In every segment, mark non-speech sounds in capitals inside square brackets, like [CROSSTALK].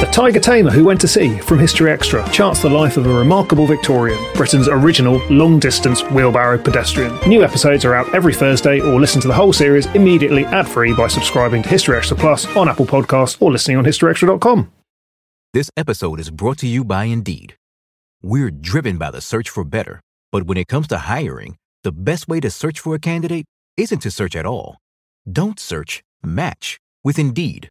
The Tiger Tamer Who Went to Sea from History Extra charts the life of a remarkable Victorian, Britain's original long distance wheelbarrow pedestrian. New episodes are out every Thursday, or listen to the whole series immediately ad free by subscribing to History Extra Plus on Apple Podcasts or listening on historyextra.com. This episode is brought to you by Indeed. We're driven by the search for better, but when it comes to hiring, the best way to search for a candidate isn't to search at all. Don't search, match with Indeed.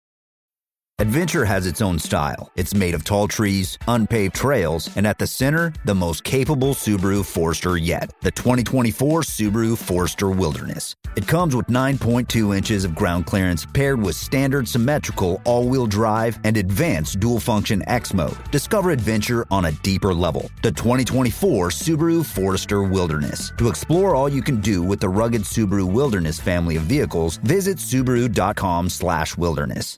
Adventure has its own style. It's made of tall trees, unpaved trails, and at the center, the most capable Subaru Forester yet the 2024 Subaru Forester Wilderness. It comes with 9.2 inches of ground clearance paired with standard symmetrical all wheel drive and advanced dual function X mode. Discover adventure on a deeper level. The 2024 Subaru Forester Wilderness. To explore all you can do with the rugged Subaru Wilderness family of vehicles, visit Subaru.com/slash wilderness.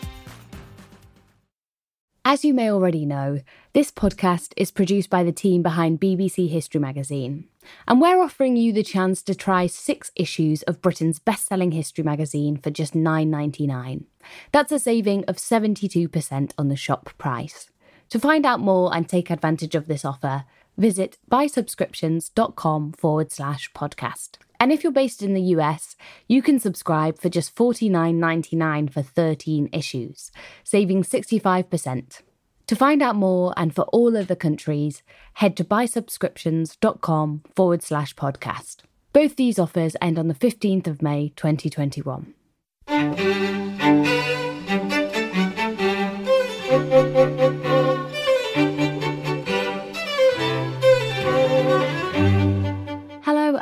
As you may already know, this podcast is produced by the team behind BBC History magazine, and we're offering you the chance to try six issues of Britain's best-selling history magazine for just $9.99. That's a saving of 72% on the shop price. To find out more and take advantage of this offer, visit buysubscriptions.com forward slash podcast. And if you're based in the US, you can subscribe for just $49.99 for 13 issues, saving 65%. To find out more and for all other countries, head to buysubscriptions.com forward slash podcast. Both these offers end on the 15th of May 2021.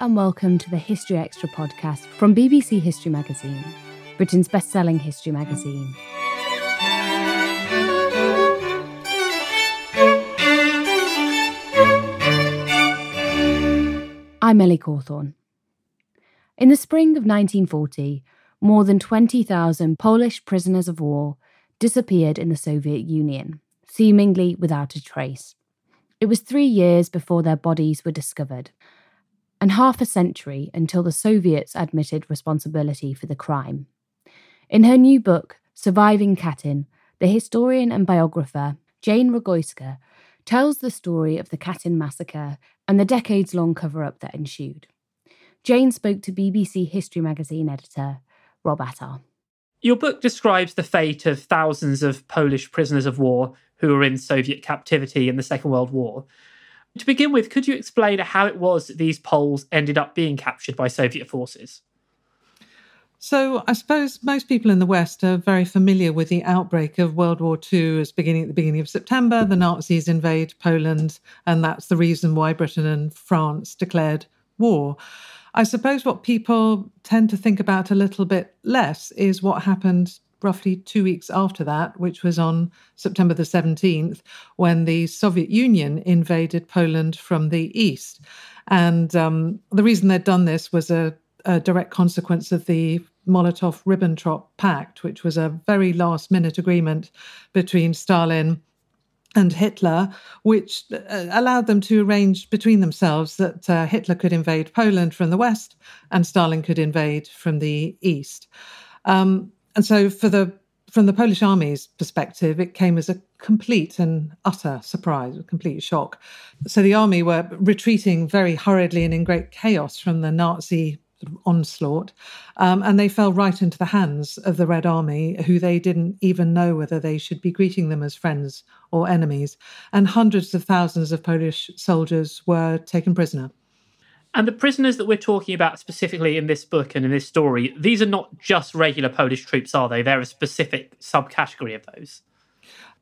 And welcome to the History Extra podcast from BBC History Magazine, Britain's best selling history magazine. I'm Ellie Cawthorne. In the spring of 1940, more than 20,000 Polish prisoners of war disappeared in the Soviet Union, seemingly without a trace. It was three years before their bodies were discovered, and half a century until the Soviets admitted responsibility for the crime. In her new book, Surviving Katyn, the historian and biographer Jane Rogoyska tells the story of the Katyn massacre and the decades long cover up that ensued. Jane spoke to BBC History magazine editor Rob Attar. Your book describes the fate of thousands of Polish prisoners of war who were in Soviet captivity in the Second World War. To begin with, could you explain how it was that these Poles ended up being captured by Soviet forces? So, I suppose most people in the West are very familiar with the outbreak of World War II as beginning at the beginning of September. The Nazis invade Poland, and that's the reason why Britain and France declared war. I suppose what people tend to think about a little bit less is what happened roughly two weeks after that, which was on September the 17th, when the Soviet Union invaded Poland from the east. And um, the reason they'd done this was a a direct consequence of the Molotov Ribbentrop Pact, which was a very last minute agreement between Stalin and Hitler, which uh, allowed them to arrange between themselves that uh, Hitler could invade Poland from the west and Stalin could invade from the east. Um, and so, for the from the Polish army's perspective, it came as a complete and utter surprise, a complete shock. So the army were retreating very hurriedly and in great chaos from the Nazi onslaught. Um, and they fell right into the hands of the Red Army, who they didn't even know whether they should be greeting them as friends or enemies. And hundreds of thousands of Polish soldiers were taken prisoner. And the prisoners that we're talking about specifically in this book and in this story, these are not just regular Polish troops, are they? They're a specific subcategory of those.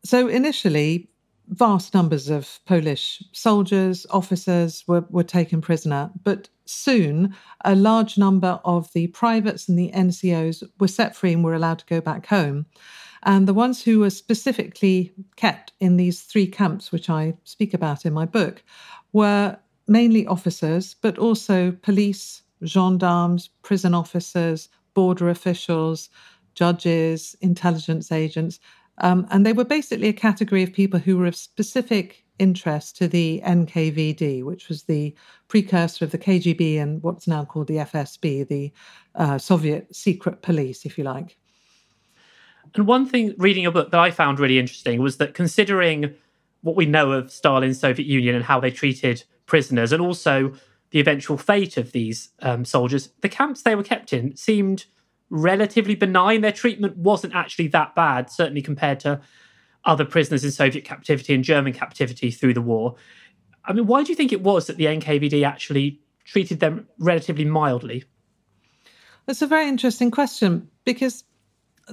So initially, vast numbers of Polish soldiers, officers were, were taken prisoner, but soon a large number of the privates and the NCOs were set free and were allowed to go back home. And the ones who were specifically kept in these three camps, which I speak about in my book, were mainly officers, but also police, gendarmes, prison officers, border officials, judges, intelligence agents. Um, and they were basically a category of people who were of specific interest to the NKVD, which was the precursor of the KGB and what's now called the FSB, the uh, Soviet secret police, if you like. And one thing reading a book that I found really interesting was that considering what we know of Stalin's Soviet Union and how they treated prisoners, and also the eventual fate of these um, soldiers, the camps they were kept in seemed relatively benign. Their treatment wasn't actually that bad, certainly compared to other prisoners in Soviet captivity and German captivity through the war. I mean, why do you think it was that the NKVD actually treated them relatively mildly? That's a very interesting question because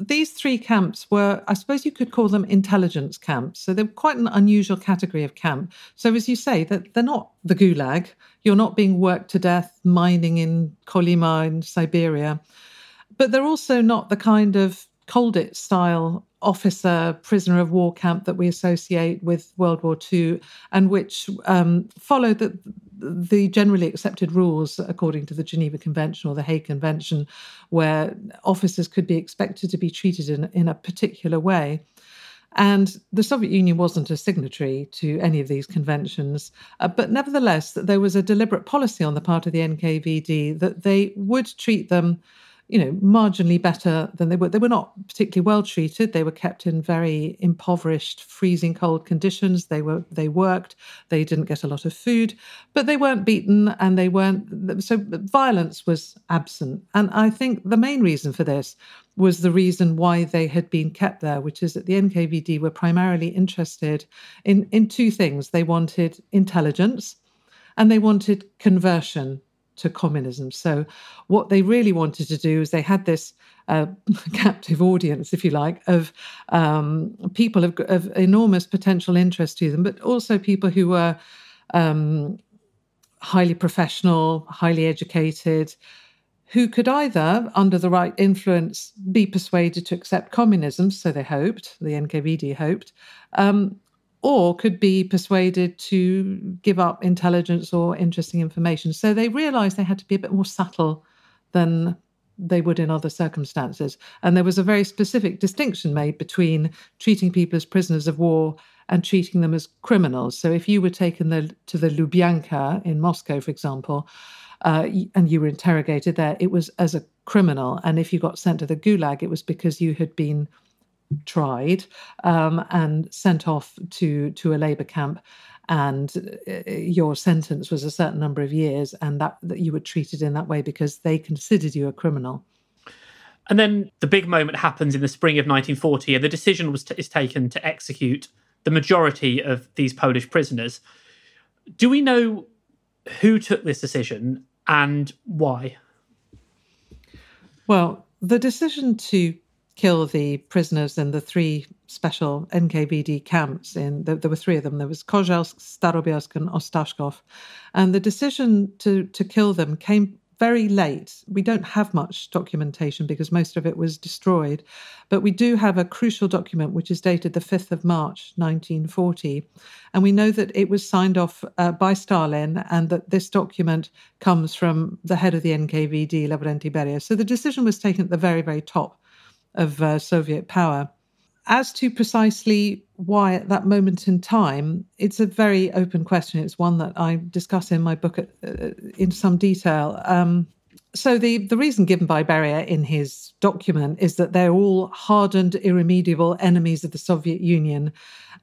these three camps were, I suppose you could call them intelligence camps. So they're quite an unusual category of camp. So, as you say, that they're not the gulag. You're not being worked to death mining in Kolyma in Siberia. But they're also not the kind of Colditz style officer prisoner of war camp that we associate with World War II and which um, followed the, the generally accepted rules according to the Geneva Convention or the Hague Convention, where officers could be expected to be treated in, in a particular way. And the Soviet Union wasn't a signatory to any of these conventions. Uh, but nevertheless, there was a deliberate policy on the part of the NKVD that they would treat them you know, marginally better than they were. They were not particularly well treated. They were kept in very impoverished, freezing cold conditions. They were they worked. They didn't get a lot of food, but they weren't beaten, and they weren't. So violence was absent. And I think the main reason for this was the reason why they had been kept there, which is that the NKVD were primarily interested in in two things. They wanted intelligence, and they wanted conversion to communism. So, what they really wanted to do is they had this uh, [LAUGHS] captive audience, if you like, of um, people of, of, enormous potential interest to them, but also people who were um, highly professional, highly educated, who could either, under the right influence, be persuaded to accept communism, so they hoped, the NKVD hoped, um, or could be persuaded to give up intelligence or interesting information. So they realized they had to be a bit more subtle than they would in other circumstances. And there was a very specific distinction made between treating people as prisoners of war and treating them as criminals. So if you were taken the, to the Lubyanka in Moscow, for example, uh, and you were interrogated there, it was as a criminal. And if you got sent to the Gulag, it was because you had been tried um, and sent off to to a labor camp. And uh, your sentence was a certain number of years and that, that you were treated in that way because they considered you a criminal. And then the big moment happens in the spring of 1940 and the decision was t- is taken to execute the majority of these polish prisoners. Do we know who took this decision and why? Well the decision to kill the prisoners in the three special NKVD camps. In there, were three of them. There was Kozelsk, Starobielsk, and Ostashkov, and the decision to to kill them came very late. We don't have much documentation because most of it was destroyed, but we do have a crucial document which is dated the 5th of March 1940. And we know that it was signed off uh, by Stalin and that this document comes from the head of the NKVD, Lavrenti Beria. So the decision was taken at the very, very top of uh, Soviet power. As to precisely why at that moment in time, it's a very open question. It's one that I discuss in my book at, uh, in some detail. Um, so the, the reason given by Beria in his document is that they're all hardened, irremediable enemies of the Soviet Union.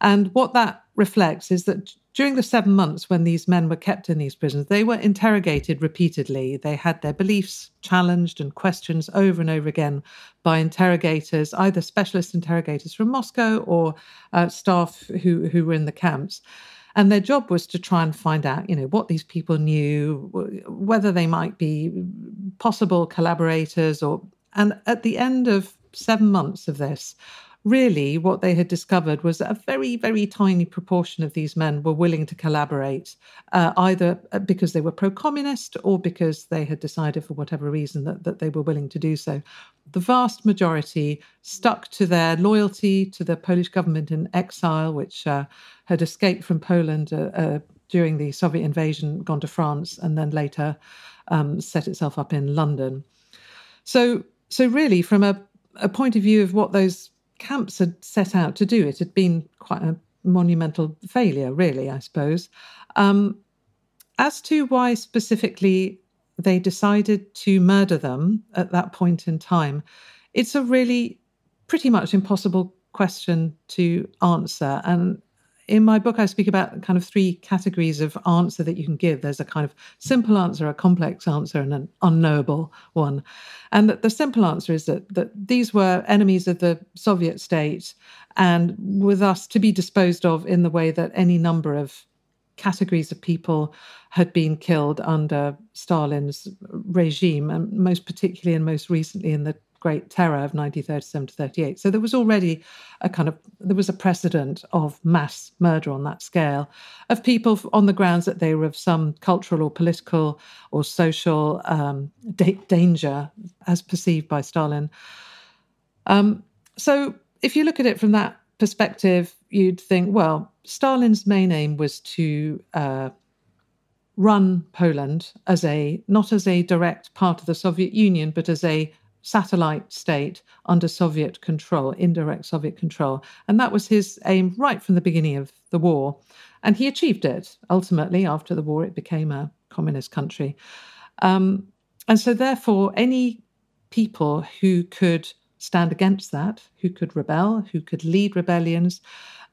And what that reflects is that during the seven months when these men were kept in these prisons, they were interrogated repeatedly. They had their beliefs challenged and questions over and over again by interrogators, either specialist interrogators from Moscow or uh, staff who, who were in the camps. And their job was to try and find out, you know, what these people knew, whether they might be possible collaborators or. And at the end of seven months of this, really what they had discovered was that a very, very tiny proportion of these men were willing to collaborate, uh, either uh, because they were pro communist or because they had decided, for whatever reason, that, that they were willing to do so. The vast majority stuck to their loyalty to the Polish government in exile, which uh, had escaped from Poland uh, uh, during the Soviet invasion, gone to France, and then later um, set itself up in London. So, so really, from a, a point of view of what those camps had set out to do. It had been quite a monumental failure, really, I suppose. Um, as to why specifically they decided to murder them at that point in time, it's a really pretty much impossible question to answer. And in my book, I speak about kind of three categories of answer that you can give. There's a kind of simple answer, a complex answer, and an unknowable one. And the, simple answer is that, that these were enemies of the Soviet state and with us to be disposed of in the way that any number of categories of people had been killed under Stalin's regime, and most particularly and most recently in the Great Terror of 1937 to 38. So there was already a kind of there was a precedent of mass murder on that scale of people on the grounds that they were of some cultural or political or social um, da- danger as perceived by Stalin. Um, so if you look at it from that perspective, you'd think, well, Stalin's main aim was to uh, run Poland as a not as a direct part of the Soviet Union, but as a satellite state under Soviet control, indirect Soviet control. And that was his aim right from the beginning of the war. And he achieved it. Ultimately, after the war, it became a communist country. Um, and so, therefore, any people who could stand against that, who could rebel, who could lead rebellions,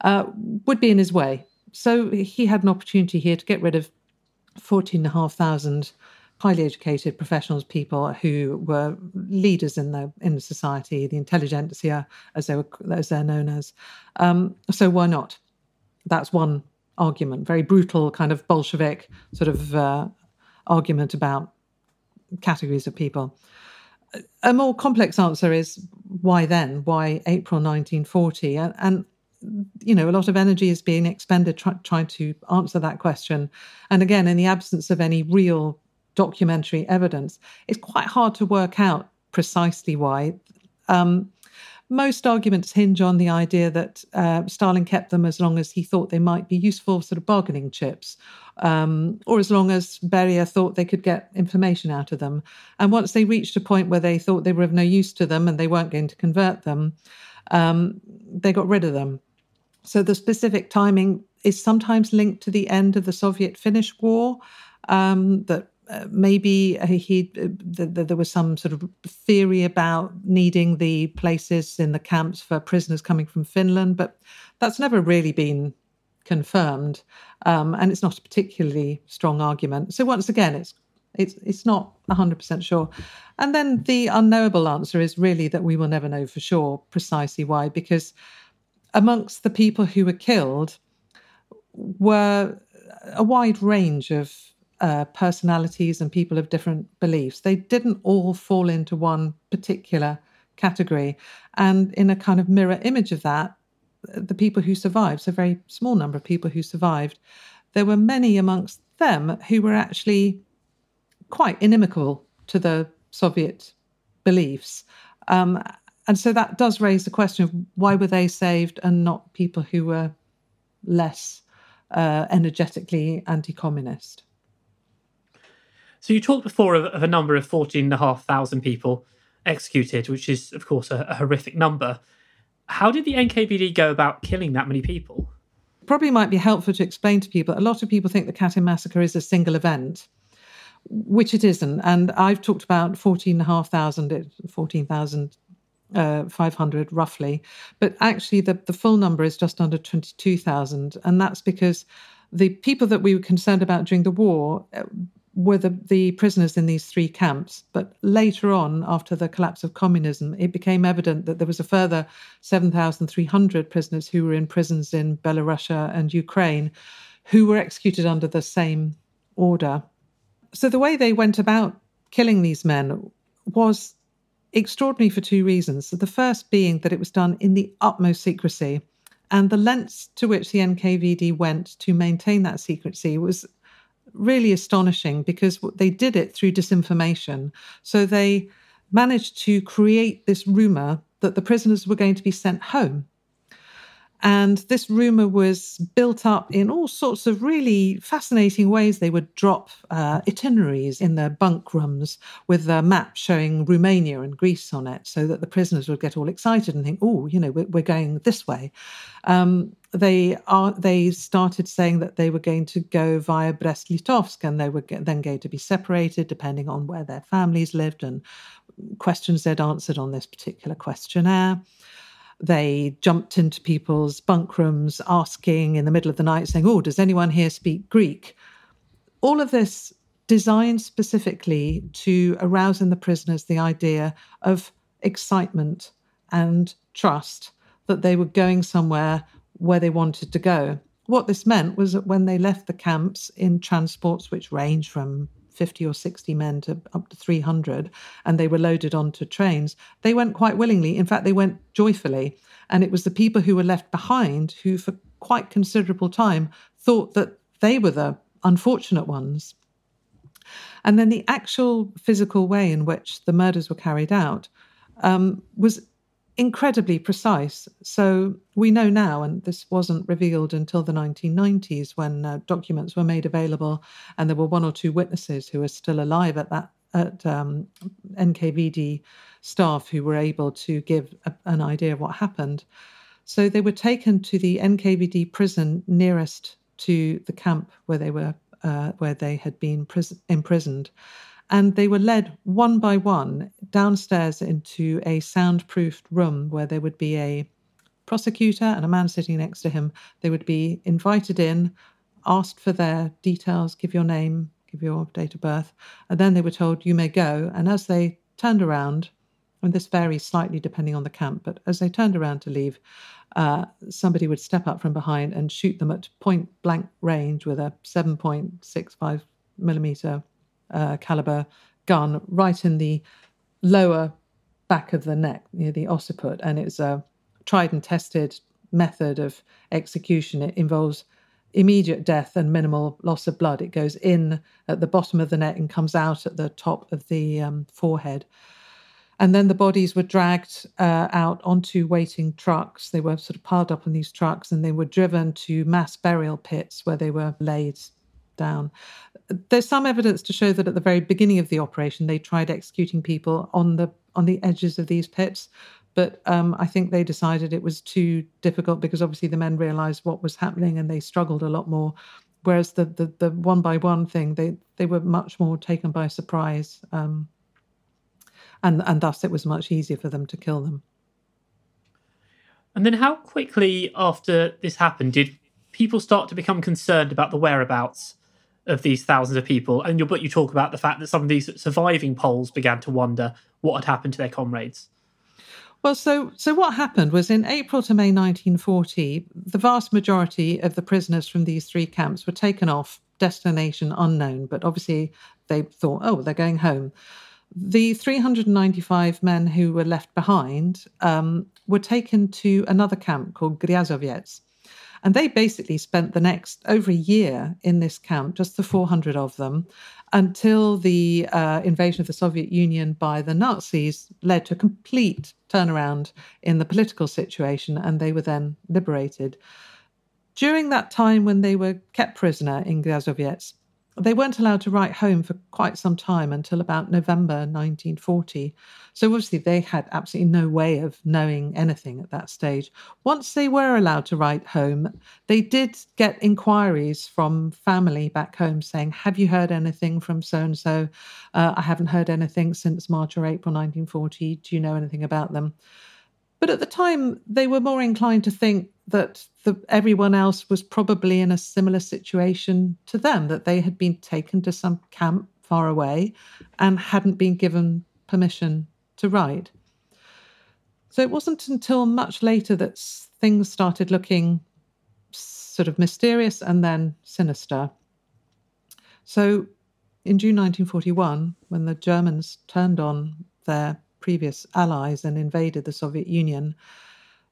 uh, would be in his way. So he had an opportunity here to get rid of 14,500 highly educated professionals, people who were leaders in the in the society, the intelligentsia, as they were as they're known as. Um, so why not? That's one argument. Very brutal, kind of Bolshevik sort of uh, argument about categories of people. A more complex answer is why then? Why April 1940? And, and you know, a lot of energy is being expended try, trying to answer that question. And again, in the absence of any real documentary evidence, it's quite hard to work out precisely why. Um, most arguments hinge on the idea that uh, Stalin kept them as long as he thought they might be useful sort of bargaining chips, um, or as long as Beria thought they could get information out of them. And once they reached a point where they thought they were of no use to them and they weren't going to convert them, um, they got rid of them. So the specific timing is sometimes linked to the end of the Soviet Finnish War. Um, that maybe he uh, there was some sort of theory about needing the places in the camps for prisoners coming from Finland, but that's never really been confirmed, um, and it's not a particularly strong argument. So once again, it's it's it's not 100% sure. And then the unknowable answer is really that we will never know for sure precisely why, because amongst the people who were killed were a wide range of uh, personalities and people of different beliefs. They didn't all fall into one particular category. And in a kind of mirror image of that, the people who survived, so a very small number of people who survived, there were many amongst them who were actually quite inimical to the Soviet beliefs. Um, and so that does raise the question of why were they saved and not people who were less uh, energetically anti communist? So you talked before of, of a number of 14,500 people executed, which is, of course, a, a, horrific number. How did the NKVD go about killing that many people? Probably might be helpful to explain to people. A lot of people think the Katyn massacre is a single event, which it isn't. And I've talked about 14,500, 14,000 uh, 500 roughly. But actually, the, the full number is just under 22,000. And that's because the people that we were concerned about during the war were the, the prisoners in these three camps. But later on, after the collapse of communism, it became evident that there was a further 7,300 prisoners who were in prisons in Belarusia and Ukraine who were executed under the same order. So the way they went about killing these men was extraordinary for two reasons. The first being that it was done in the utmost secrecy. And the lengths to which the NKVD went to maintain that secrecy was really astonishing because they did it through disinformation. So they managed to create this rumor that the prisoners were going to be sent home. And this rumor was built up in all sorts of really fascinating ways. They would drop uh, itineraries in their bunk rooms with a map showing Romania and Greece on it so that the prisoners would get all excited and think, oh, you know, we're, going this way. Um, they are they started saying that they were going to go via Brest-Litovsk and they were then going to be separated depending on where their families lived and questions they'd answered on this particular questionnaire. They jumped into people's bunk rooms asking in the middle of the night, saying, Oh, does anyone here speak Greek? All of this designed specifically to arouse in the prisoners the idea of excitement and trust that they were going somewhere where they wanted to go. What this meant was that when they left the camps in transports which range from 50 or 60 men to up to 300, and they were loaded onto trains, they went quite willingly. In fact, they went joyfully. And it was the people who were left behind who, for quite considerable time, thought that they were the unfortunate ones. And then the actual physical way in which the murders were carried out um, was incredibly precise. So we know now, and this wasn't revealed until the 1990s when uh, documents were made available, and there were one or two witnesses who are still alive at that at um, NKVD staff who were able to give a, an idea of what happened. So they were taken to the NKVD prison nearest to the camp where they were uh, where they had been pris- imprisoned, and they were led one by one downstairs into a soundproofed room where there would be a prosecutor and a man sitting next to him. They would be invited in, asked for their details, give your name, give your date of birth, and then they were told, you may go. And as they turned around, and this varies slightly depending on the camp, but as they turned around to leave, uh, somebody would step up from behind and shoot them at point blank range with a 7.65 millimeter uh, caliber gun right in the lower back of the neck near the occiput. And it's a tried and tested method of execution. It involves immediate death and minimal loss of blood. It goes in at the bottom of the neck and comes out at the top of the um, forehead. And then the bodies were dragged uh, out onto waiting trucks. They were sort of piled up on these trucks and they were driven to mass burial pits where they were laid down. There's some evidence to show that at the very beginning of the operation, they tried executing people on the on the edges of these pits, but um, I think they decided it was too difficult because obviously the men realised what was happening and they struggled a lot more. Whereas the the, the one by one thing, they they were much more taken by surprise, um, and and thus it was much easier for them to kill them. And then, how quickly after this happened did people start to become concerned about the whereabouts of these thousands of people. And your book, you talk about the fact that some of these surviving Poles began to wonder what had happened to their comrades. Well, so so what happened was in April to May 1940, the vast majority of the prisoners from these three camps were taken off, destination unknown, but obviously they thought, oh, they're going home. The 395 men who were left behind um, were taken to another camp called Griazowiec, and they basically spent the next over a year in this camp, just the 400 of them, until the uh, invasion of the Soviet Union by the Nazis led to a complete turnaround in the political situation, and they were then liberated. During that time when they were kept prisoner in Griazowiec, they weren't allowed to write home for quite some time until about November 1940. So obviously they had absolutely no way of knowing anything at that stage. Once they were allowed to write home, they did get inquiries from family back home saying, Have you heard anything from so and so? I haven't heard anything since March or April 1940. Do you know anything about them? But at the time, they were more inclined to think that the, everyone else was probably in a similar situation to them, that they had been taken to some camp far away and hadn't been given permission to write. So it wasn't until much later that things started looking sort of mysterious and then sinister. So in June 1941, when the Germans turned on their previous allies and invaded the Soviet Union,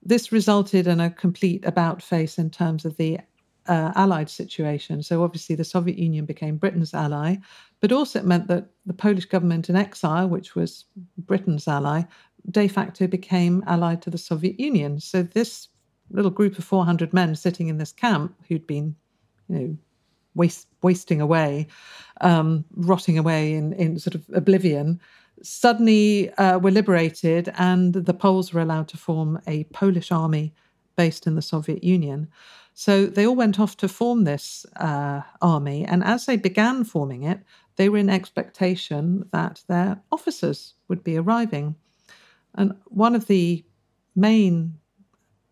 this resulted in a complete about face in terms of the uh, allied situation. So, obviously, the Soviet Union became Britain's ally, but also it meant that the Polish government in exile, which was Britain's ally, de facto became allied to the Soviet Union. So, this little group of 400 men sitting in this camp who'd been, you know, waste, wasting away, um, rotting away in, in sort of oblivion, suddenly uh, were liberated, and the Poles were allowed to form a Polish army based in the Soviet Union. So they all went off to form this uh, army, and as they began forming it, they were in expectation that their officers would be arriving. And one of the main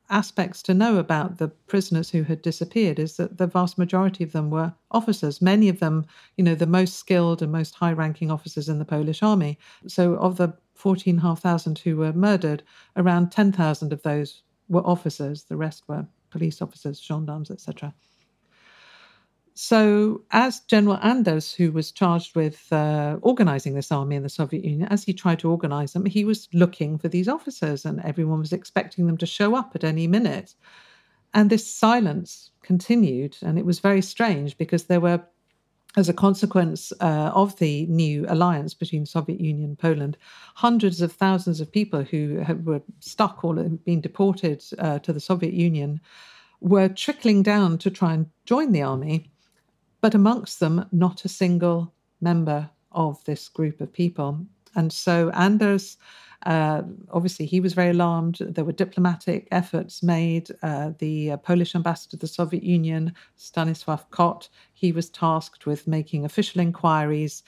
aspects to know about the prisoners who had disappeared is that the vast majority of them were officers, many of them, you know, the most skilled and most high ranking officers in the Polish army. So, of the 14,500 who were murdered, around 10,000 of those were officers, the rest were police officers, gendarmes, etc. So, as General Anders, who was charged with uh, organizing this army in the Soviet Union, as he tried to organize them, he was looking for these officers, and everyone was expecting them to show up at any minute. And this silence continued, and it was very strange because there were, as a consequence uh, of the new alliance between Soviet Union and Poland, hundreds of thousands of people who had, were stuck or had been deported uh, to the Soviet Union were trickling down to try and join the army but amongst them, not a single member of this group of people. And so Anders, uh, obviously, he was very alarmed. There were diplomatic efforts made. Uh, the uh, Polish ambassador to the Soviet Union, Stanisław Kot, he was tasked with making official inquiries,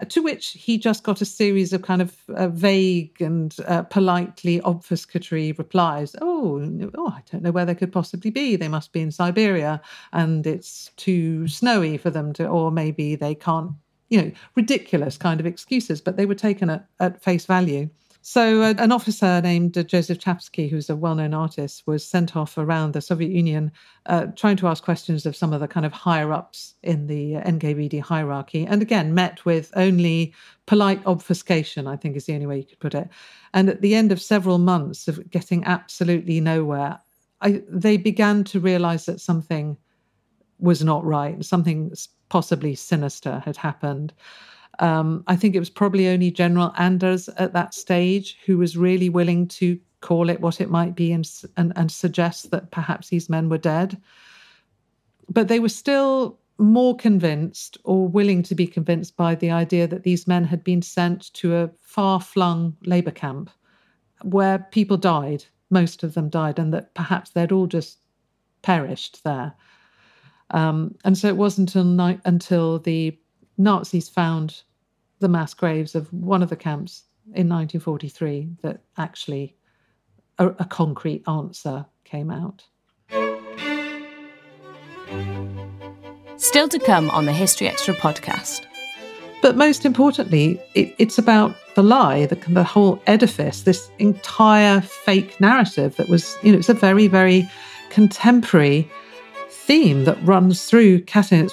uh, to which he just got a series of kind of uh, vague and uh, politely obfuscatory replies. Oh, oh, I don't know where they could possibly be. They must be in Siberia, and it's too snowy for them to, or maybe they can't. You know, ridiculous kind of excuses, but they were taken at, at face value. So, uh, an officer named uh, Joseph Czapski, who's a well known artist, was sent off around the Soviet Union uh, trying to ask questions of some of the kind of higher ups in the NKVD hierarchy. And again, met with only polite obfuscation, I think is the only way you could put it. And at the end of several months of getting absolutely nowhere, I, they began to realize that something was not right, something possibly sinister had happened. Um, I think it was probably only General Anders at that stage who was really willing to call it what it might be and, and, and suggest that perhaps these men were dead. But they were still more convinced or willing to be convinced by the idea that these men had been sent to a far flung labor camp where people died, most of them died, and that perhaps they'd all just perished there. Um, and so it wasn't until, until the Nazis found the mass graves of one of the camps in 1943 that actually a, a concrete answer came out. Still to come on the History Extra podcast. But most importantly, it, it's about the lie, the, the whole edifice, this entire fake narrative that was, you know, it's a very, very contemporary theme that runs through Katynitz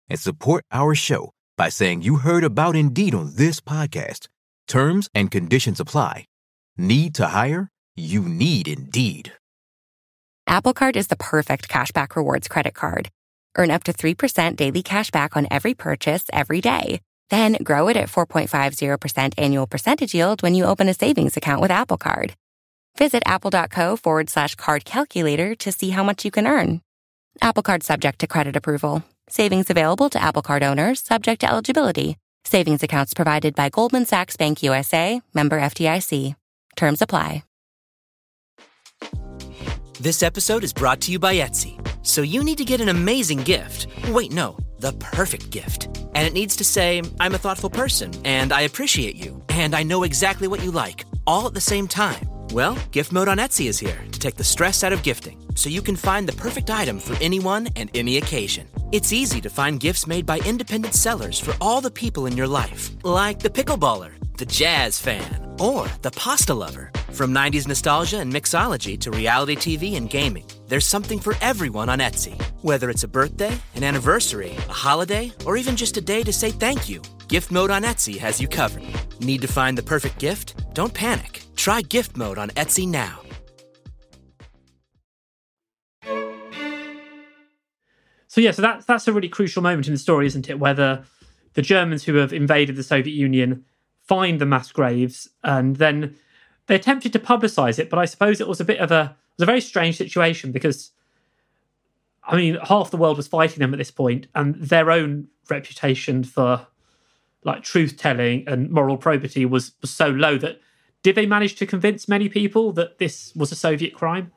and support our show by saying you heard about Indeed on this podcast. Terms and conditions apply. Need to hire? You need Indeed. Apple Card is the perfect cashback rewards credit card. Earn up to 3% daily cashback on every purchase every day. Then grow it at 4.50% annual percentage yield when you open a savings account with Apple Card. Visit apple.co forward slash card calculator to see how much you can earn. Apple Card subject to credit approval. Savings available to Apple Card owners subject to eligibility. Savings accounts provided by Goldman Sachs Bank USA, member FDIC. Terms apply. This episode is brought to you by Etsy. So you need to get an amazing gift. Wait, no, the perfect gift. And it needs to say, I'm a thoughtful person, and I appreciate you, and I know exactly what you like, all at the same time. Well, Gift Mode on Etsy is here to take the stress out of gifting so you can find the perfect item for anyone and any occasion. It's easy to find gifts made by independent sellers for all the people in your life, like the pickleballer, the jazz fan, or the pasta lover. From 90s nostalgia and mixology to reality TV and gaming, there's something for everyone on Etsy. Whether it's a birthday, an anniversary, a holiday, or even just a day to say thank you, Gift Mode on Etsy has you covered. Need to find the perfect gift? Don't panic. Try Gift Mode on Etsy now. So yeah, so that's that's a really crucial moment in the story, isn't it? Whether the Germans who have invaded the Soviet Union find the mass graves and then they attempted to publicize it, but I suppose it was a bit of a it was a very strange situation because I mean half the world was fighting them at this point, and their own reputation for like truth telling and moral probity was was so low that did they manage to convince many people that this was a Soviet crime?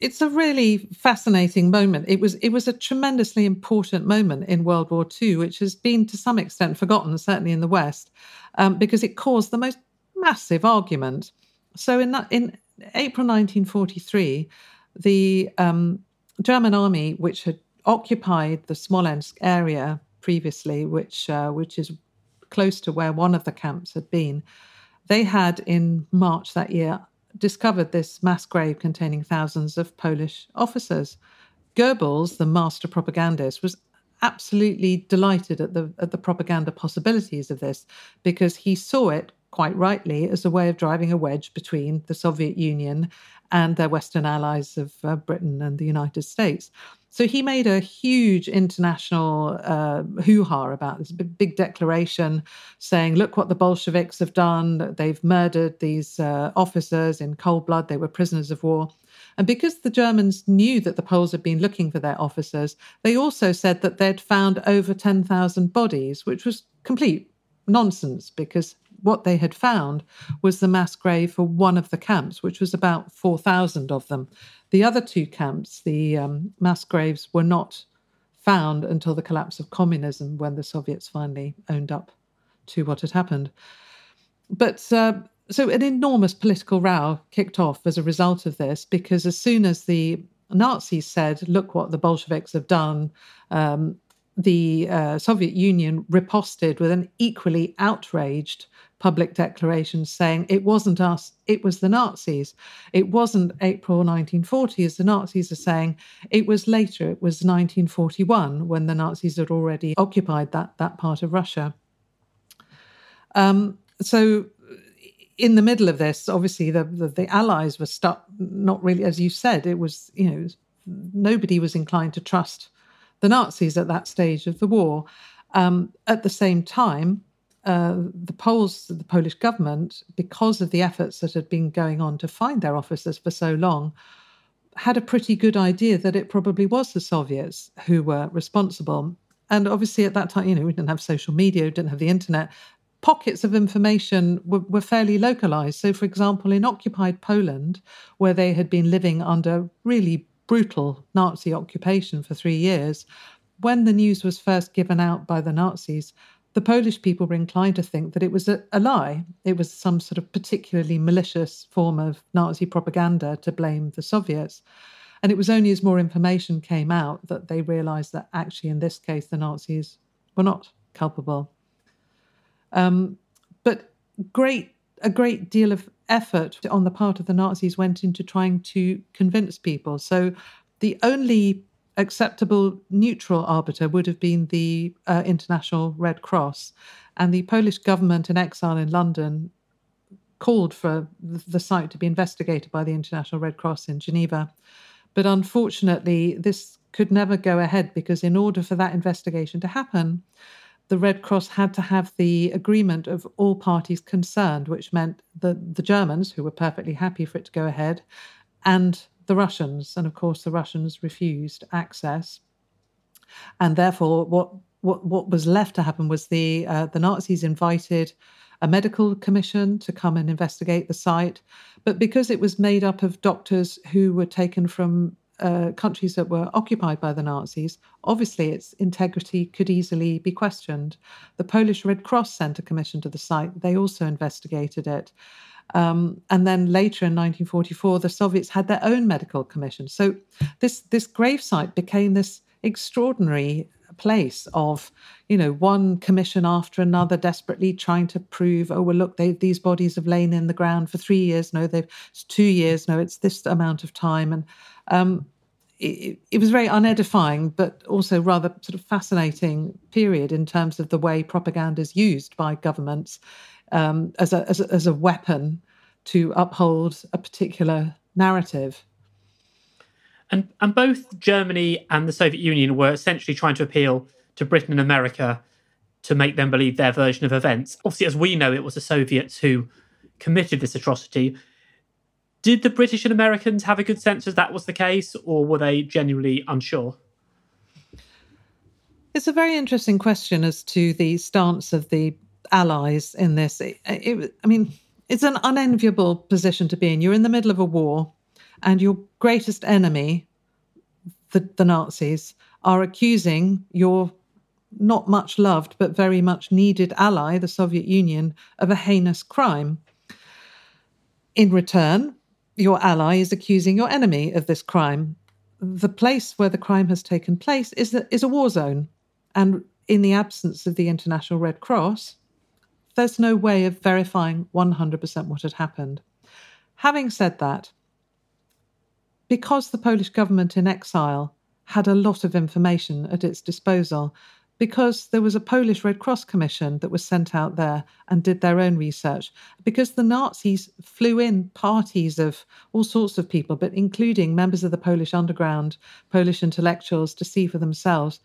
it's a really fascinating moment. It was it was a tremendously important moment in World War II, which has been to some extent forgotten, certainly in the West, um, because it caused the most massive argument. So in in April 1943, the um, German army, which had occupied the Smolensk area previously, which uh, which is close to where one of the camps had been, they had in March that year discovered this mass grave containing thousands of Polish officers. Goebbels, the master propagandist, was absolutely delighted at the at the propaganda possibilities of this because he saw it quite rightly as a way of driving a wedge between the Soviet Union and their Western allies of uh, Britain and the United States. So he made a huge international uh, hoo ha about this big, declaration saying, look what the Bolsheviks have done. They've murdered these uh, officers in cold blood. They were prisoners of war. And because the Germans knew that the Poles had been looking for their officers, they also said that they'd found over 10,000 bodies, which was complete nonsense because what they had found was the mass grave for one of the camps, which was about 4,000 of them. The other two camps, the um, mass graves, were not found until the collapse of communism when the Soviets finally owned up to what had happened. But uh, so an enormous political row kicked off as a result of this because as soon as the Nazis said, look what the Bolsheviks have done, um, the uh, Soviet Union riposted with an equally outraged public declarations saying it wasn't us, it was the Nazis. It wasn't April 1940, as the Nazis are saying. It was later, it was 1941, when the Nazis had already occupied that, that part of Russia. Um, so, in the middle of this, obviously, the, the, the Allies were stuck, not really, as you said, it was, you know, nobody was inclined to trust the Nazis at that stage of the war. Um, at the same time, uh, the Poles, the Polish government, because of the efforts that had been going on to find their officers for so long, had a pretty good idea that it probably was the Soviets who were responsible. And obviously, at that time, you know, we didn't have social media, we didn't have the internet. Pockets of information were, were fairly localized. So, for example, in occupied Poland, where they had been living under really brutal Nazi occupation for three years, when the news was first given out by the Nazis, the Polish people were inclined to think that it was a, a, lie. It was some sort of particularly malicious form of Nazi propaganda to blame the Soviets. And it was only as more information came out that they realized that actually, in this case, the Nazis were not culpable. Um, but great, a great deal of effort on the part of the Nazis went into trying to convince people. So the only acceptable neutral arbiter would have been the uh, International Red Cross. And the Polish government in exile in London called for the site to be investigated by the International Red Cross in Geneva. But unfortunately, this could never go ahead because, in order for that investigation to happen, the Red Cross had to have the agreement of all parties concerned, which meant that the Germans, who were perfectly happy for it to go ahead, and the Russians. And of course, the Russians refused access. And therefore, what what, what was left to happen was the uh, the Nazis invited a medical commission to come and investigate the site. But because it was made up of doctors who were taken from uh, countries that were occupied by the Nazis, obviously its integrity could easily be questioned. The Polish Red Cross sent a commission to the site. They also investigated it. Um, and then later in 1944, the Soviets had their own medical commission. So this this gravesite became this extraordinary place of, you know, one commission after another desperately trying to prove, oh, well, look, they, these bodies have lain in the ground for three years. No, they've it's two years. No, it's this amount of time. And um, it, it, was very unedifying, but also rather sort of fascinating period in terms of the way propaganda is used by governments um, as, a, as, a, as a weapon to uphold a particular narrative. And, and both Germany and the Soviet Union were essentially trying to appeal to Britain and America to make them believe their version of events. Obviously, as we know, it was the Soviets who committed this atrocity. Did the British and Americans have a good sense that that was the case, or were they genuinely unsure? It's a very interesting question as to the stance of the Allies in this. It, it, I mean, it's an unenviable position to be in. You're in the middle of a war and your greatest enemy, the, the Nazis, are accusing your not much loved but very much needed ally, the Soviet Union, of a heinous crime. In return, your ally is accusing your enemy of this crime. The place where the crime has taken place is, a, is a war zone. And in the absence of the International Red Cross, there's no way of verifying 100% what had happened. Having said that, because the Polish government in exile had a lot of information at its disposal, because there was a Polish Red Cross Commission that was sent out there and did their own research, because the Nazis flew in parties of all sorts of people, but including members of the Polish underground, Polish intellectuals to see for themselves,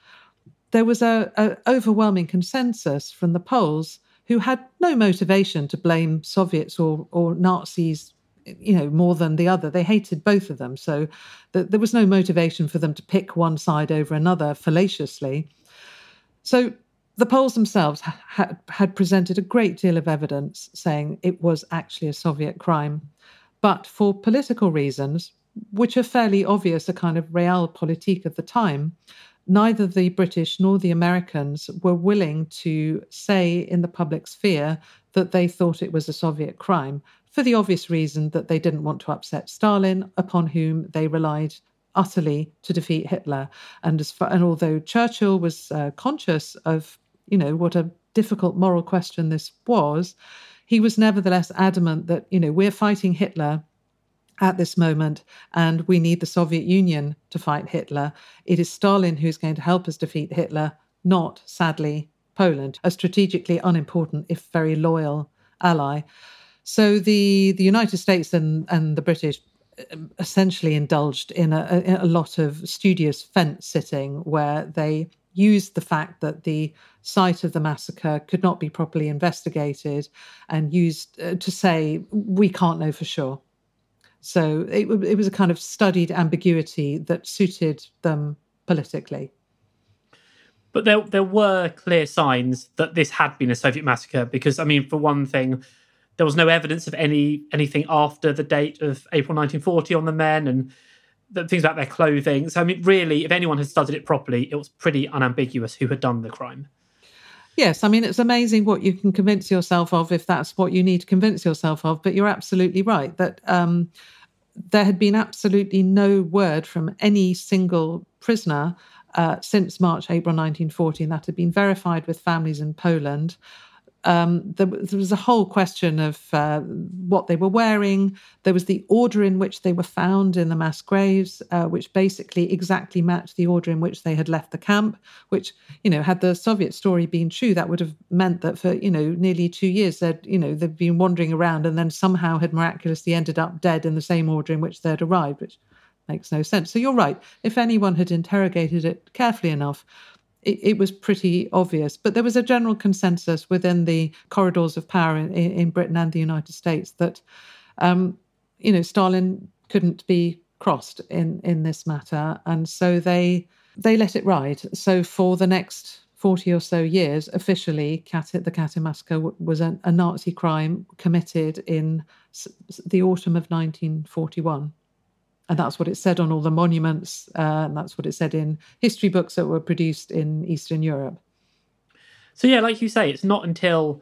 there was a, overwhelming consensus from the Poles who had no motivation to blame Soviets or, or Nazis you know more than the other. They hated both of them. So th- there was no motivation for them to pick one side over another fallaciously. So the Poles themselves ha- had presented a great deal of evidence saying it was actually a Soviet crime. But for political reasons, which are fairly obvious, a kind of realpolitik of the time, neither the British nor the Americans were willing to say in the public sphere that they thought it was a Soviet crime for the obvious reason that they didn't want to upset Stalin, upon whom they relied utterly to defeat Hitler. And far, and although Churchill was uh, conscious of, you know, what a difficult moral question this was, he was nevertheless adamant that, you know, we're fighting Hitler at this moment, and we need the Soviet Union to fight Hitler. It is Stalin who's going to help us defeat Hitler, not, sadly, Poland, a strategically unimportant, if very loyal ally. So the the United States and and the British um, essentially indulged in a, a lot of studious fence sitting where they used the fact that the site of the massacre could not be properly investigated and used uh, to say we can't know for sure. So it, it was a kind of studied ambiguity that suited them politically. But there, there were clear signs that this had been a Soviet massacre because, I mean, for one thing, there was no evidence of any anything after the date of April 1940 on the men and the things about their clothing. So I mean, really, if anyone had studied it properly, it was pretty unambiguous who had done the crime. Yes, I mean it's amazing what you can convince yourself of if that's what you need to convince yourself of. But you're absolutely right that um, there had been absolutely no word from any single prisoner uh, since March, April 1940, and that had been verified with families in Poland um, there, there, was a whole question of uh, what they were wearing. There was the order in which they were found in the mass graves, uh, which basically exactly matched the order in which they had left the camp. Which, you know, had the Soviet story been true, that would have meant that for you know nearly two years they'd you know they'd been wandering around and then somehow had miraculously ended up dead in the same order in which they'd arrived, which makes no sense. So you're right. If anyone had interrogated it carefully enough, it, it, was pretty obvious. But there was a general consensus within the corridors of power in, in Britain and the United States that, um, you know, Stalin couldn't be crossed in in this matter, and so they they let it ride. So for the next 40 or so years, officially, the Katyn massacre was a, a Nazi crime committed in the autumn of 1941 and that's what it said on all the monuments, uh, and that's what it said in history books that were produced in Eastern Europe. So yeah, like you say, it's not until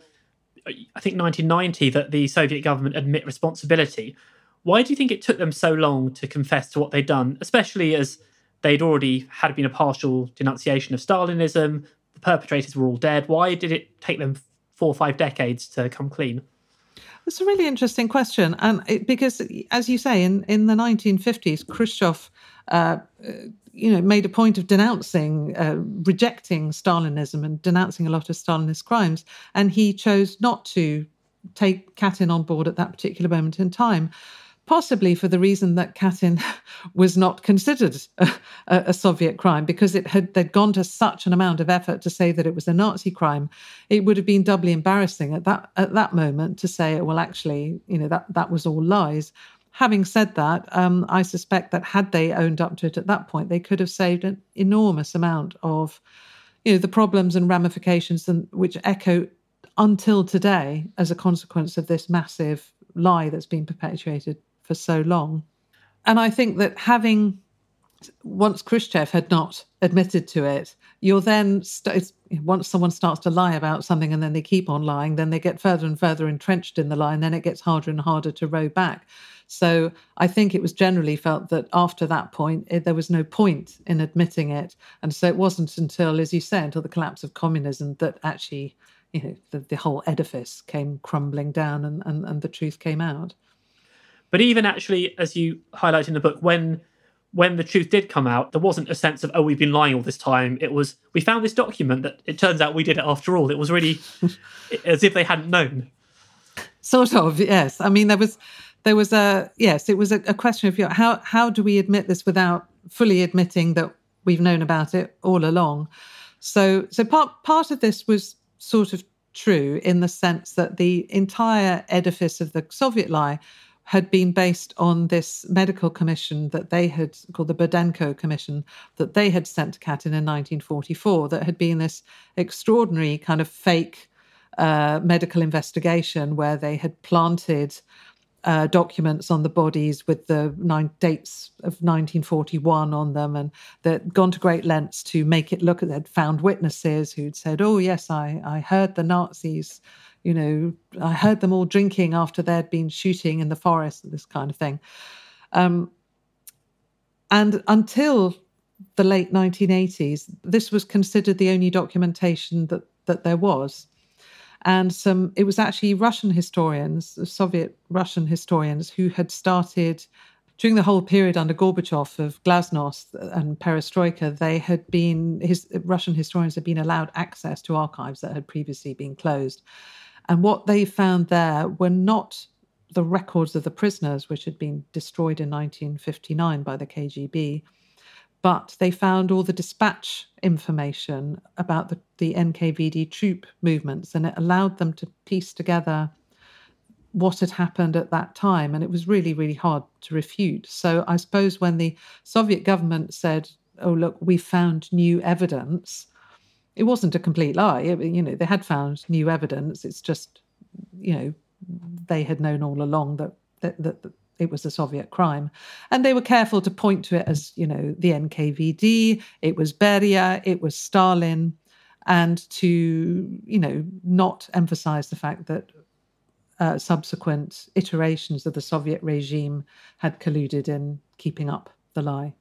I think 1990 that the Soviet government admit responsibility. Why do you think it took them so long to confess to what they'd done, especially as they'd already had been a partial denunciation of Stalinism? The perpetrators were all dead. Why did it take them four or five decades to come clean? It's a really interesting question, and it, because, as you say, in, in the 1950s, Khrushchev, uh, you know, made a point of denouncing, uh, rejecting Stalinism and denouncing a lot of Stalinist crimes, and he chose not to take Katyn on board at that particular moment in time possibly for the reason that Katyn [LAUGHS] was not considered a, a, Soviet crime because it had they'd gone to such an amount of effort to say that it was a Nazi crime. It would have been doubly embarrassing at that at that moment to say, well, actually, you know that that was all lies. Having said that, um, I suspect that had they owned up to it at that point, they could have saved an enormous amount of, you know, the problems and ramifications and which echo until today as a consequence of this massive lie that's been perpetuated for so long. And I think that having once Khrushchev had not admitted to it, you're then st- once someone starts to lie about something and then they keep on lying, then they get further and further entrenched in the lie, and then it gets harder and harder to row back. So I think it was generally felt that after that point, it, there was no point in admitting it, and so it wasn't until, as you say, until the collapse of communism that actually, you know, the, the whole edifice came crumbling down and, and, and the truth came out. But even actually, as you highlight in the book, when when the truth did come out, there wasn't a sense of, oh, we've been lying all this time. It was, we found this document that it turns out we did it after all. It was really [LAUGHS] as if they hadn't known. Sort of, yes. I mean, there was, there was a, yes, it was a, a question of, you know, how, how do we admit this without fully admitting that we've known about it all along? So, so part, part of this was sort of true in the sense that the entire edifice of the Soviet lie had been based on this medical commission that they had called the Burdenko Commission that they had sent to Katyn in 1944, that had been this extraordinary kind of fake uh, medical investigation where they had planted uh, documents on the bodies with the nine dates of 1941 on them, and they'd gone to great lengths to make it look. They'd found witnesses who'd said, "Oh yes, I I heard the Nazis you know, I heard them all drinking after they'd been shooting in the forest and this kind of thing. Um, and until the late 1980s, this was considered the only documentation that, that there was. And some, it was actually Russian historians, Soviet Russian historians, who had started during the whole period under Gorbachev of Glasnost and Perestroika, they had been his Russian historians had been allowed access to archives that had previously been closed. And what they found there were not the records of the prisoners, which had been destroyed in 1959 by the KGB, but they found all the dispatch information about the, the NKVD troop movements, and it allowed them to piece together what had happened at that time. And it was really, really hard to refute. So I suppose when the Soviet government said, oh, look, we found new evidence, it wasn't a complete lie. It, you know, they had found new evidence. It's just, you know, they had known all along that, that, that, that it was a Soviet crime. And they were careful to point to it as, you know, the NKVD, it was Beria, it was Stalin, and to, you know, not emphasize the fact that uh, subsequent iterations of the Soviet regime had colluded in keeping up the lie.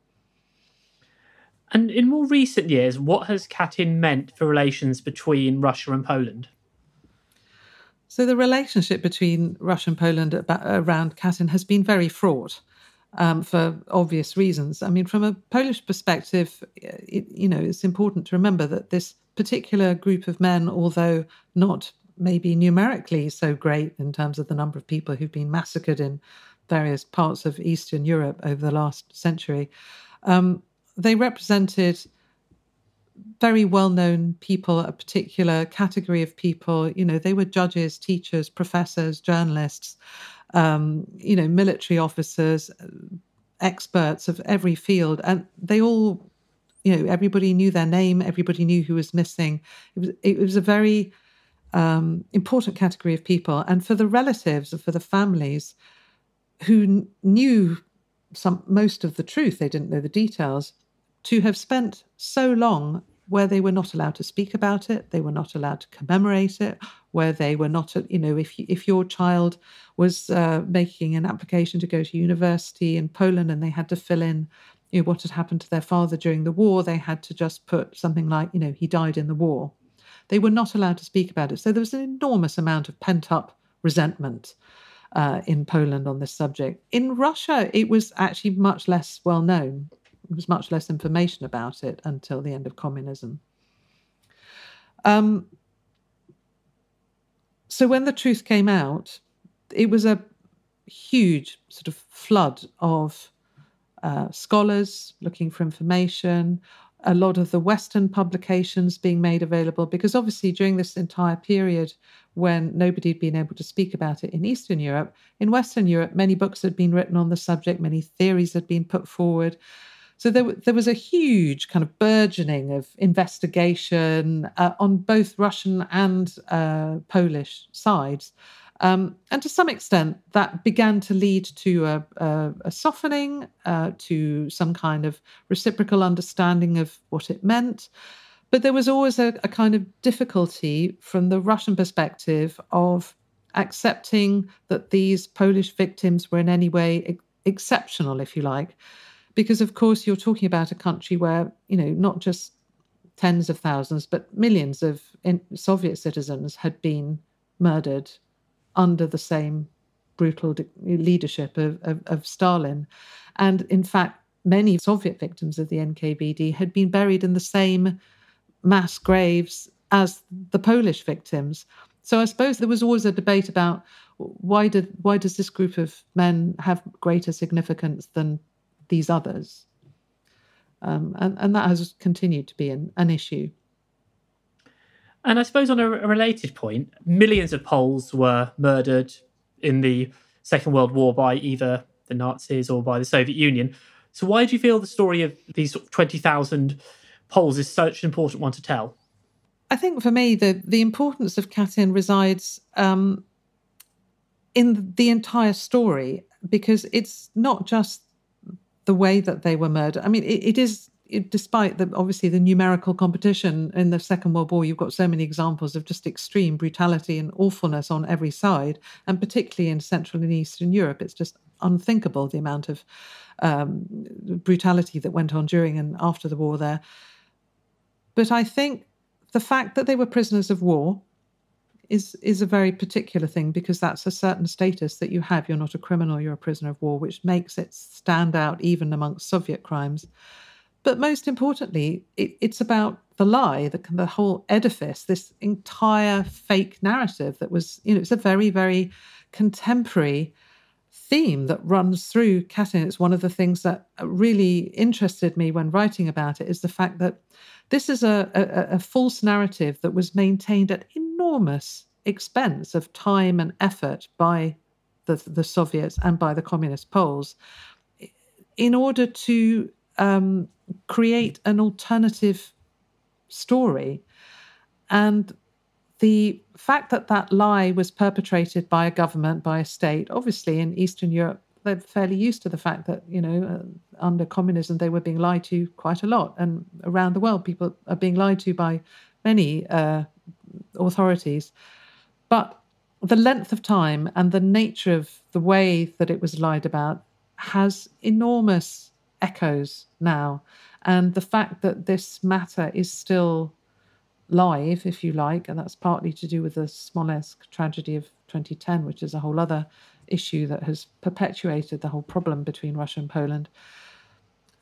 And in more recent years, what has Katyn meant for relations between Russia and Poland? So the relationship between Russia and Poland around Katyn has been very fraught um, for obvious reasons. I mean, from a Polish perspective, it, you know, it's important to remember that this particular group of men, although not maybe numerically so great in terms of the number of people who've been massacred in various parts of Eastern Europe over the last century, um, they represented very well known people, a particular category of people. You know, they were judges, teachers, professors, journalists, um, you know, military officers, experts of every field. And they all, you know, everybody knew their name, everybody knew who was missing. It was, it was a very um, important category of people. And for the relatives, for the families who knew some most of the truth, they didn't know the details, to have spent so long where they were not allowed to speak about it, they were not allowed to commemorate it, where they were not, you know, if if your child was uh, making an application to go to university in Poland and they had to fill in, you know, what had happened to their father during the war, they had to just put something like, you know, he died in the war. They were not allowed to speak about it, so there was an enormous amount of pent up resentment. Uh, in Poland on this subject. In Russia, it was actually much less well known there was much less information about it until the end of communism. Um, so when the truth came out, it was a huge sort of flood of uh, scholars looking for information, a lot of the Western publications being made available, because obviously during this entire period when nobody had been able to speak about it in Eastern Europe, in Western Europe, many books had been written on the subject, many theories had been put forward. So there, there was a huge kind of burgeoning of investigation uh, on both Russian and uh, Polish sides. Um, and to some extent, that began to lead to a, a, a softening, uh, to some kind of reciprocal understanding of what it meant. But there was always a, a kind of difficulty from the Russian perspective of accepting that these Polish victims were in any way ex- exceptional, if you like because of course you're talking about a country where you know not just tens of thousands but millions of soviet citizens had been murdered under the same brutal leadership of, of, of stalin. And in fact many soviet victims of the nkvd had been buried in the same mass graves as the polish victims. So i suppose there was always a debate about why did why does this group of men have greater significance than these others. Um, and, and that has continued to be an, an issue. And I suppose on a, a related point, millions of Poles were murdered in the Second World War by either the Nazis or by the Soviet Union. So why do you feel the story of these 20,000 Poles is such an important one to tell? I think for me, the, the importance of Katyn resides um, in the entire story because it's not just the way that they were murdered. I mean, it, it is it, despite the obviously the numerical competition in the Second World War, you've got so many examples of just extreme brutality and awfulness on every side, and particularly in Central and Eastern Europe, it's just unthinkable the amount of um, brutality that went on during and after the war there. But I think the fact that they were prisoners of war is is a very particular thing because that's a certain status that you have. You're not a criminal, you're a prisoner of war, which makes it stand out even amongst Soviet crimes. But most importantly, it, it's about the lie, the, the whole edifice, this entire fake narrative that was, you know, it's a very, very contemporary theme that runs through Katyn. It's one of the things that really interested me when writing about it is the fact that this is a, a, a false narrative that was maintained at enormous expense of time and effort by the, the Soviets and by the communist Poles in order to um, create an alternative story. And the fact that that lie was perpetrated by a government, by a state, obviously in Eastern Europe, they're fairly used to the fact that, you know, uh, under communism, they were being lied to quite a lot. And around the world, people are being lied to by many uh, authorities. But the length of time and the nature of the way that it was lied about has enormous echoes now. And the fact that this matter is still live, if you like, and that's partly to do with the Smolensk tragedy of 2010, which is a whole other issue that has perpetuated the whole problem between Russia and Poland.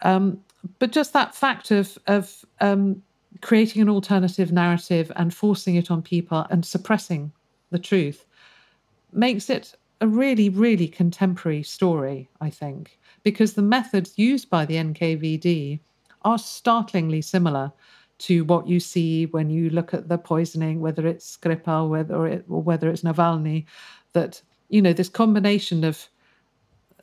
Um, but just that fact of of um, creating an alternative narrative and forcing it on people and suppressing the truth makes it a really, really contemporary story, I think, because the methods used by the NKVD are startlingly similar to what you see when you look at the poisoning, whether it's Skripal, whether it, or whether it's Navalny, that you know this combination of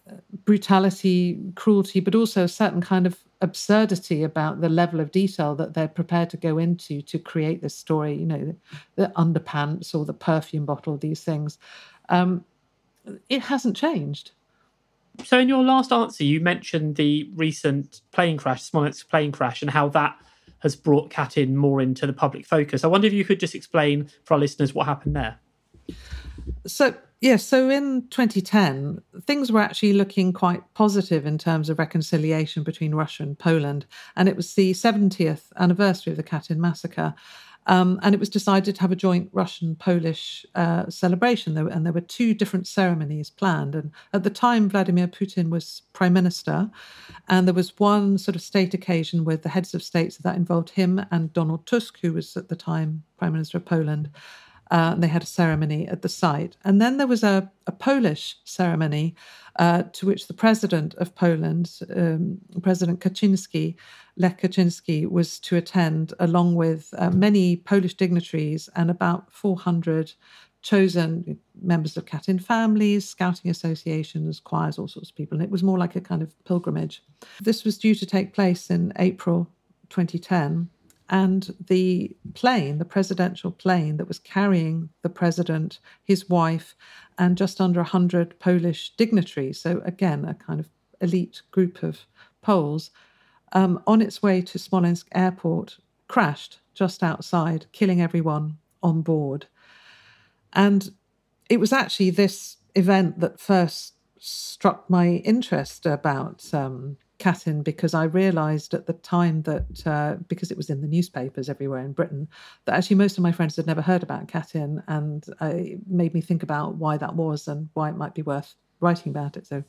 uh, brutality, cruelty, but also a certain kind of absurdity about the level of detail that they're prepared to go into to create this story. You know, the, underpants or the perfume bottle, these things. Um, it hasn't changed. So, in your last answer, you mentioned the recent plane crash, Smolensk plane crash, and how that has brought Katyn more into the public focus. I wonder if you could just explain for our listeners what happened there. So, yes, so in 2010, things were actually looking quite positive in terms of reconciliation between Russia and Poland. And it was the 70th anniversary of the Katyn massacre. Um, and it was decided to have a joint Russian Polish uh, celebration. There, and there were two different ceremonies planned. And at the time, Vladimir Putin was prime minister. And there was one sort of state occasion with the heads of states that involved him and Donald Tusk, who was at the time prime minister of Poland. Uh, they had a ceremony at the site. And then there was a, a Polish ceremony uh, to which the president of Poland, um, President Kaczynski, Lech Kaczynski, was to attend, along with uh, many Polish dignitaries and about 400 chosen members of Katyn families, scouting associations, choirs, all sorts of people. And it was more like a kind of pilgrimage. This was due to take place in April 2010. And the plane, the presidential plane that was carrying the president, his wife, and just under 100 Polish dignitaries, so again, a kind of elite group of Poles, um, on its way to Smolensk airport, crashed just outside, killing everyone on board. And it was actually this event that first struck my interest about um, Katyn because I realised at the time that uh, because it was in the newspapers everywhere in Britain that actually most of my friends had never heard about Katyn, and uh, it made me think about why that was and why it might be worth writing about it. So,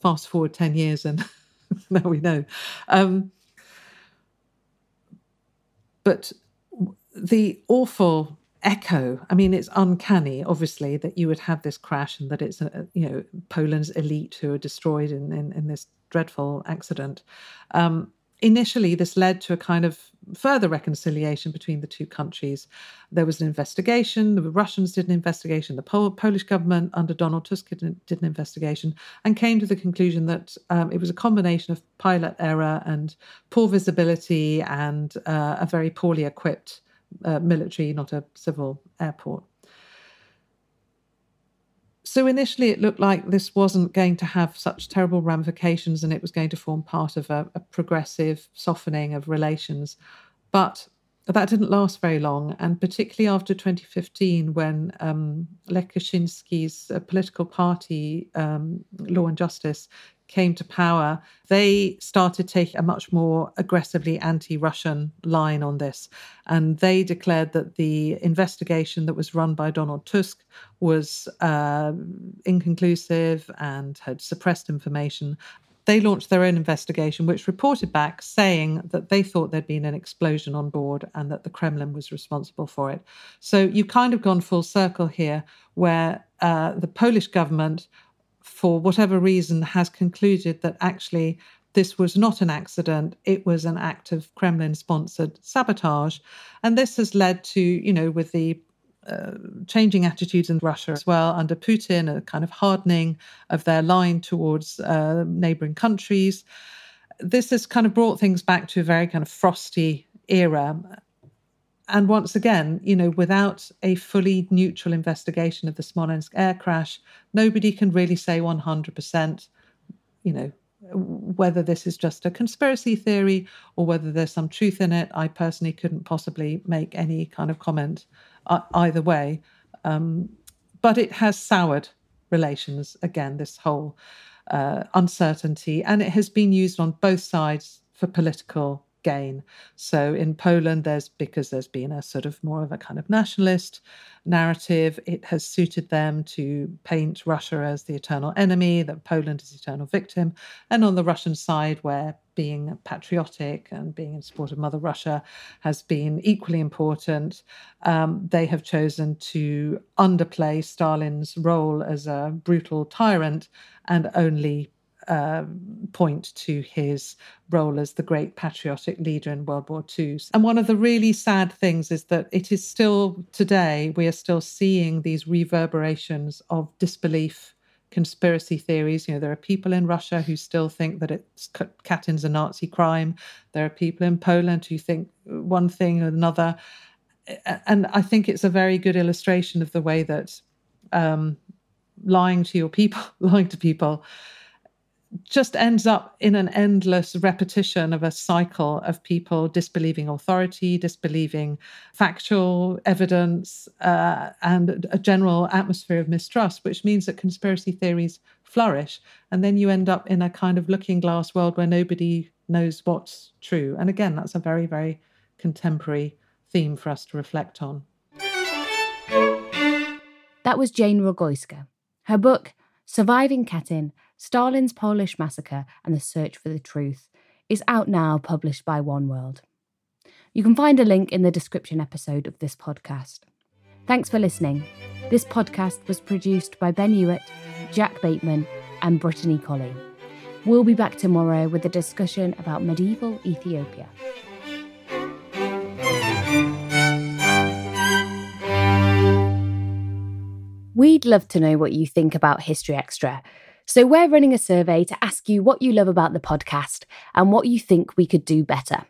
fast forward ten years, and [LAUGHS] now we know. Um, but the awful echo. I mean, it's uncanny, obviously, that you would have this crash and that it's, uh, you know, Poland's elite who are destroyed in, in, in this dreadful accident. Um, initially, this led to a kind of further reconciliation between the two countries. There was an investigation, the Russians did an investigation, the Pol- Polish government under Donald Tusk did an, did an investigation, and came to the conclusion that um, it was a combination of pilot error and poor visibility and uh, a very poorly equipped uh, military, not a civil airport. So initially, it looked like this wasn't going to have such terrible ramifications and it was going to form part of a, a progressive softening of relations. But that didn't last very long, and particularly after 2015, when um, Lech Kaczynski's uh, political party, um, Law and Justice, came to power, they started taking a much more aggressively anti Russian line on this. And they declared that the investigation that was run by Donald Tusk was uh, inconclusive and had suppressed information. They launched their own investigation, which reported back saying that they thought there'd been an explosion on board and that the Kremlin was responsible for it. So you've kind of gone full circle here, where uh, the Polish government for whatever reason, has concluded that actually this was not an accident, it was an act of Kremlin sponsored sabotage. And this has led to, you know, with the uh, changing attitudes in Russia as well under Putin, a kind of hardening of their line towards uh, neighboring countries. This has kind of brought things back to a very kind of frosty era and once again, you know, without a fully neutral investigation of the Smolensk air crash, nobody can really say 100%, you know, whether this is just a conspiracy theory or whether there's some truth in it. I personally couldn't possibly make any kind of comment uh, either way. Um, but it has soured relations, again, this whole uh, uncertainty, and it has been used on both sides for political gain. So in Poland, there's because there's been a sort of more of a kind of nationalist narrative, it has suited them to paint Russia as the eternal enemy, that Poland is the eternal victim. And on the Russian side, where being patriotic and being in support of Mother Russia has been equally important. Um, they have chosen to underplay Stalin's role as a brutal tyrant and only uh, point to his role as the great patriotic leader in World War II. And one of the really sad things is that it is still today, we are still seeing these reverberations of disbelief conspiracy theories. You know, there are people in Russia who still think that it's Katyn's a Nazi crime. There are people in Poland who think one thing or another. And I think it's a very good illustration of the way that um, lying to your people, [LAUGHS] lying to people, just ends up in an endless repetition of a cycle of people disbelieving authority, disbelieving factual evidence, uh, and a general atmosphere of mistrust, which means that conspiracy theories flourish. And then you end up in a kind of looking glass world where nobody knows what's true. And again, that's a very, very contemporary theme for us to reflect on. That was Jane Rogoyska. Her book, Surviving Katyn Stalin's Polish Massacre and the Search for the Truth, is out now, published by One World. You can find a link in the description episode of this podcast. Thanks for listening. This podcast was produced by Ben Hewitt, Jack Bateman, and Brittany Colley. We'll be back tomorrow with a discussion about medieval Ethiopia. We'd love to know what you think about History Extra. So, we're running a survey to ask you what you love about the podcast and what you think we could do better.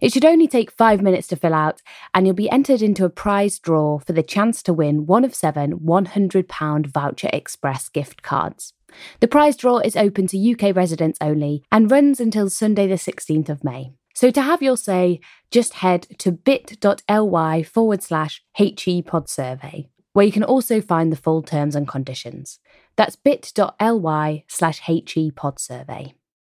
It should only take five minutes to fill out, and you'll be entered into a prize draw for the chance to win one of seven £100 Voucher Express gift cards. The prize draw is open to UK residents only and runs until Sunday, the 16th of May. So to have your say, just head to bit.ly forward slash HE pod survey, where you can also find the full terms and conditions. That's bit.ly slash HE survey.